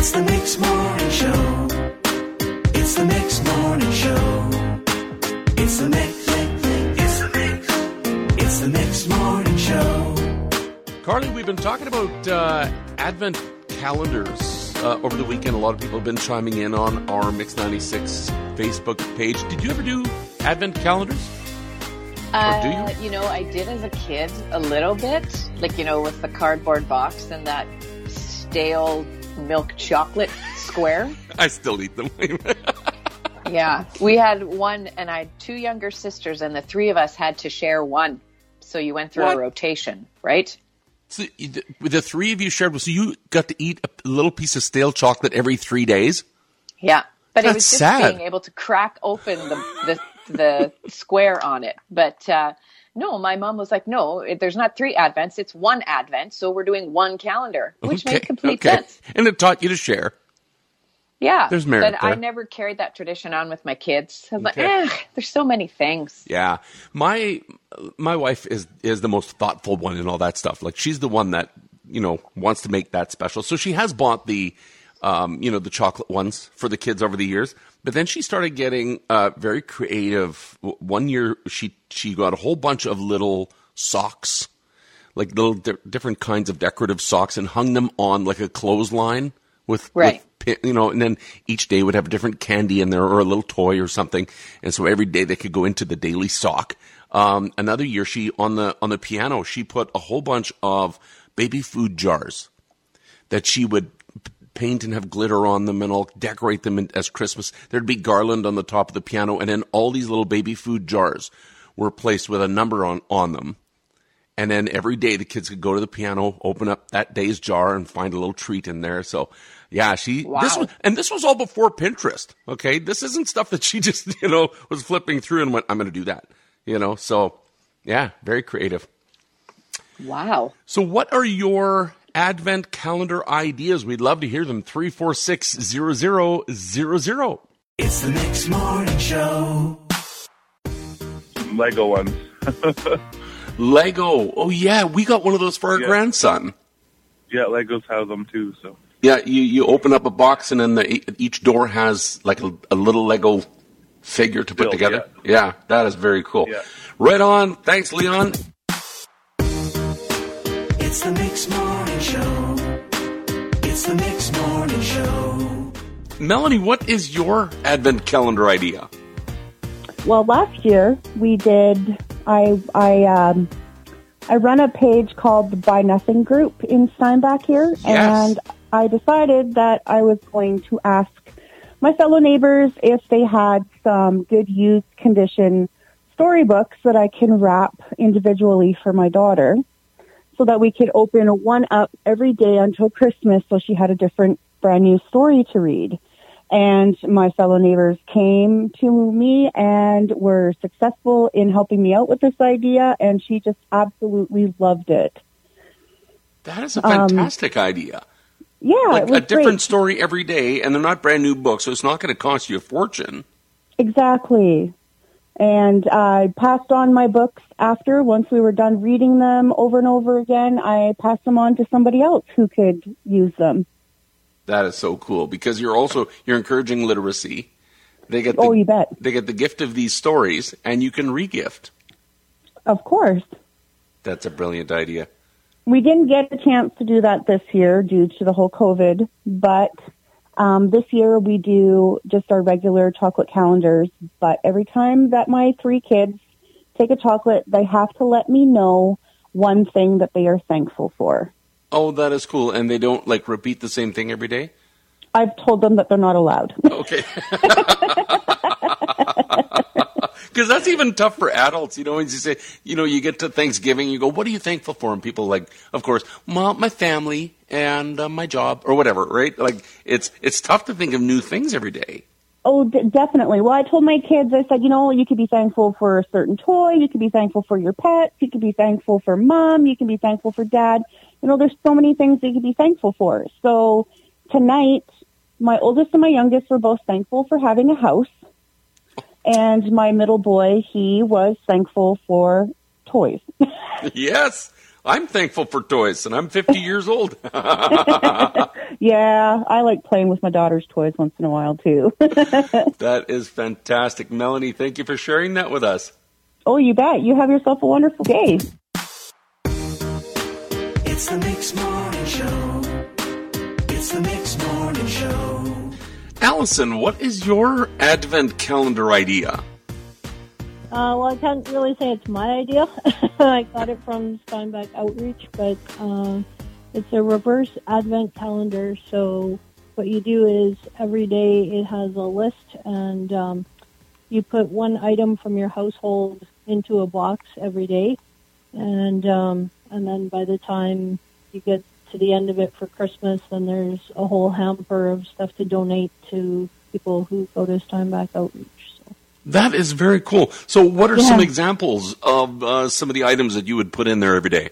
It's the Mix Morning Show. It's the Mix Morning Show. It's the Mix. It's the Mix. It's the Mix Morning Show. Carly, we've been talking about uh, Advent calendars uh, over the weekend. A lot of people have been chiming in on our Mix 96 Facebook page. Did you ever do Advent calendars? Uh, do you? You know, I did as a kid a little bit, like you know, with the cardboard box and that stale milk chocolate square. I still eat them. Yeah, we had one, and I had two younger sisters, and the three of us had to share one. So you went through What? a rotation, right? so the, the three of you shared, so you got to eat a little piece of stale chocolate every three days? Yeah, but it was just sad. being able to crack open the the, the square on it. But uh, no, my mom was like, "No, there's not three advents; it's one advent. So we're doing one calendar, which made complete sense." And it taught you to share. Yeah, There's merit But I never carried that tradition on with my kids. I was Okay. like, eh, there's so many things. Yeah, my my wife is is the most thoughtful one in all that stuff. Like she's the one that you know wants to make that special. So she has bought the um, you know the chocolate ones for the kids over the years. But then she started getting uh, very creative. One year she she got a whole bunch of little socks, like little di- different kinds of decorative socks, and hung them on like a clothesline with Right. with you know, and then each day would have a different candy in there or a little toy or something. And so every day they could go into the daily sock. Um, another year, she on the on the piano, she put a whole bunch of baby food jars that she would paint and have glitter on them and all decorate them in, as Christmas. There'd be garland on the top of the piano, and then all these little baby food jars were placed with a number on on them. And then every day the kids could go to the piano, open up that day's jar, and find a little treat in there. So, yeah, she this was, and this was all before Pinterest. Okay, this isn't stuff that she just you know was flipping through and went, "I'm going to do that." You know, so yeah, very creative. Wow. So, what are your advent calendar ideas? We'd love to hear them. Three four six zero zero zero zero. It's the next Morning Show. Lego ones. Lego. Oh yeah, we got one of those for our Yeah. grandson. Yeah, Legos have them too. So Yeah, you, you open up a box and then the, each door has like a, a little Lego figure to put Built, together. Yeah. that is very cool. Yeah. Right on. Thanks, Leon. It's the Mix Morning Show. It's the Mix Morning Show. Melanie, what is your advent calendar idea? Well, last year we did. I I um, I run a page called the Buy Nothing Group in Steinbach here, Yes. and I decided that I was going to ask my fellow neighbors if they had some good used condition storybooks that I can wrap individually for my daughter, so that we could open one up every day until Christmas, so she had a different brand new story to read and my fellow neighbors came to me and were successful in helping me out with this idea and she just absolutely loved it. That is a fantastic um, idea. Yeah, Like a different great. story every day, and they're not brand new books, so it's not going to cost you a fortune. Exactly. And I passed on my books after once we were done reading them over and over again. I passed them on to somebody else who could use them. That is so cool because you're also you're encouraging literacy. They get the, Oh, you bet. they get the gift of these stories, and you can regift. Of course. That's a brilliant idea. We didn't get a chance to do that this year due to the whole COVID, but um, this year we do just our regular chocolate calendars. But every time that my three kids take a chocolate, they have to let me know one thing that they are thankful for. Oh, that is cool. And they don't like repeat the same thing every day. I've told them that they're not allowed. Okay. Because that's even tough for adults, you know. When you say, you know, you get to Thanksgiving, you go, "What are you thankful for?" And people like, of course, well, my family and uh, my job or whatever, right? Like, it's it's tough to think of new things every day. Oh, d- definitely. Well, I told my kids, I said, you know, you could be thankful for a certain toy. You could be thankful for your pets. You could be thankful for mom. You can be thankful for dad. You know, there's so many things that you could be thankful for. So tonight, my oldest and my youngest were both thankful for having a house. And my middle boy, he was thankful for toys. yes, I'm thankful for toys, and I'm 50 years old. Yeah, I like playing with my daughter's toys once in a while too. That is fantastic. Melanie, thank you for sharing that with us. oh, you bet. You have yourself a wonderful day. It's the Mix Morning Show. It's the Mix Morning Show. Allison, what is your advent calendar idea? Uh, well, I can't really say it's my idea. I got it from Steinbach Outreach, but um, it's a reverse advent calendar. So what you do is every day it has a list, and um, you put one item from your household into a box every day, and um, and then by the time you get to the end of it for Christmas, then there's a whole hamper of stuff to donate to people who go to Steinbach Outreach. So. That is very cool. So, what are some examples of uh, some of the items that you would put in there every day?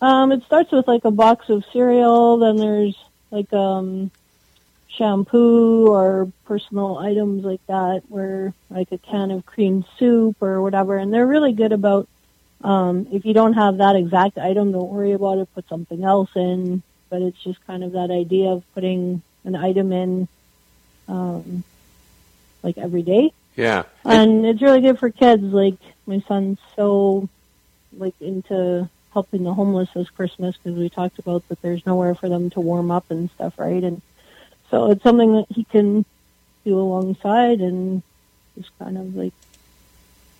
Um, it starts with like a box of cereal, then there's like um shampoo or personal items like that, where like a can of cream soup or whatever, and they're really good about um if you don't have that exact item, don't worry about it, put something else in. But it's just kind of that idea of putting an item in um like every day. Yeah. And it's really good for kids. Like my son's so like into helping the homeless this Christmas because we talked about that there's nowhere for them to warm up and stuff, right? And so it's something that he can do alongside and just kind of like,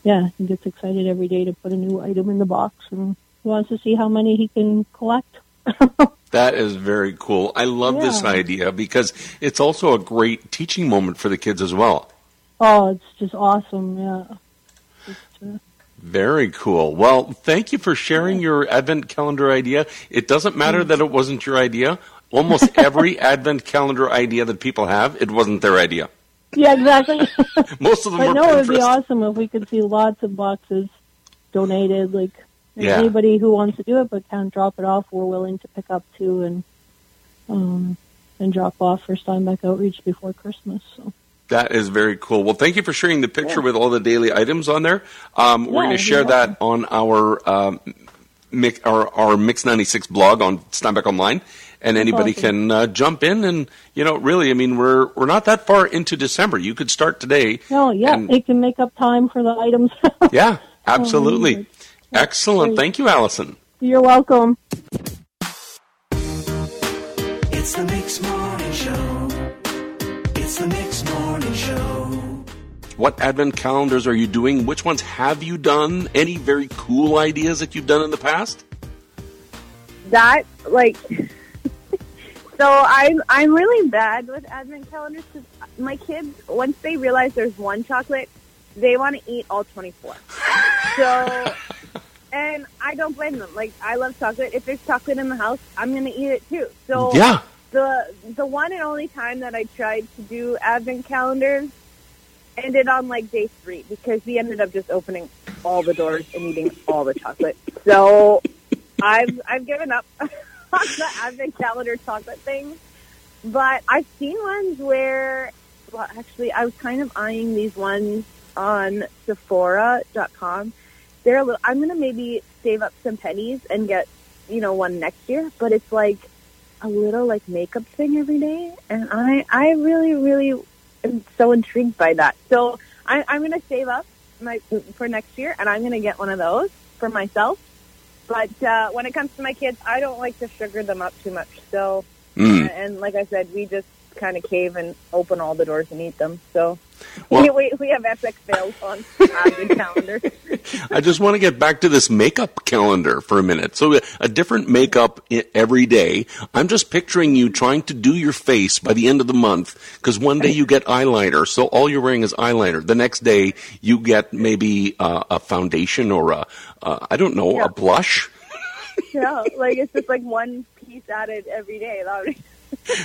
yeah, he gets excited every day to put a new item in the box and he wants to see how many he can collect. That is very cool. I love this idea because it's also a great teaching moment for the kids as well. Oh, it's just awesome, yeah. Just, uh, Very cool. Well, thank you for sharing your advent calendar idea. It doesn't matter Mm. that it wasn't your idea. Almost every advent calendar idea that people have, it wasn't their idea. Yeah, exactly. Most of them were no, it would be awesome if we could see lots of boxes donated. Like Yeah. anybody who wants to do it but can't drop it off, we're willing to pick up too and um and drop off for Steinbach Outreach before Christmas. So That is very cool. Well, thank you for sharing the picture with all the daily items on there. Um, we're Yeah, going to share that on our um, mix, our, our Mix ninety six blog on Steinbach Online, and anybody can uh, jump in and you know really, I mean, we're we're not that far into December. You could start today. no, yeah, and- it can make up time for the items. yeah, absolutely. Oh, Excellent. great. Thank you, Allison. You're welcome. It's the Mix Morning Show. It's the Mix Morning Show. What advent calendars are you doing? Which ones have you done? Any very cool ideas that you've done in the past? that like so i'm i'm really bad with advent calendars because my kids once they realize there's one chocolate they want to eat all 24 so and i don't blame them. Like i love chocolate. If there's chocolate in the house i'm gonna eat it too. So Yeah. the the one and only time that i tried to do advent calendars ended on like day three because we ended up just opening all the doors and eating all the chocolate. So I've I've given up on the advent calendar chocolate thing, but I've seen ones where, well, actually, I was kind of eyeing these ones on Sephora.com. They're a little. I'm gonna maybe save up some pennies and get you know one next year, but it's like a little like makeup thing every day, and I I really really am so intrigued by that. So I, I'm gonna save up my for next year, and I'm gonna get one of those for myself. But uh, when it comes to my kids, I don't like to sugar them up too much. So, Mm. and like I said, we just kind of cave and open all the doors and eat them. So, Well- we, we have epic fails on the calendar. I just want to get back to this makeup calendar for a minute. So a- a different makeup every day. I'm just picturing you trying to do your face by the end of the month because one day you get eyeliner, so all you're wearing is eyeliner. The next day you get maybe uh, a foundation or a uh, I don't know Yeah. a blush. yeah, like it's just like one piece added every day. That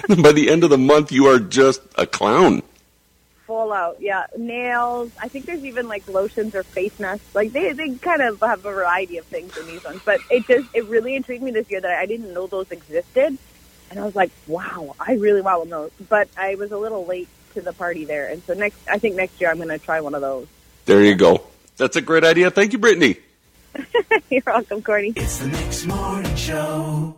would by the end of the month you are just a clown. Full out. Yeah, nails. I think there's even like lotions or face masks. Like they they kind of have a variety of things in these ones. But it just it really intrigued me this year that I didn't know those existed, and I was like, wow, I really want those. But I was a little late to the party there, and so next I think next year I'm going to try one of those. There you go. That's a great idea. Thank you, Brittany. You're welcome, Courtney. It's the Mix Morning Show.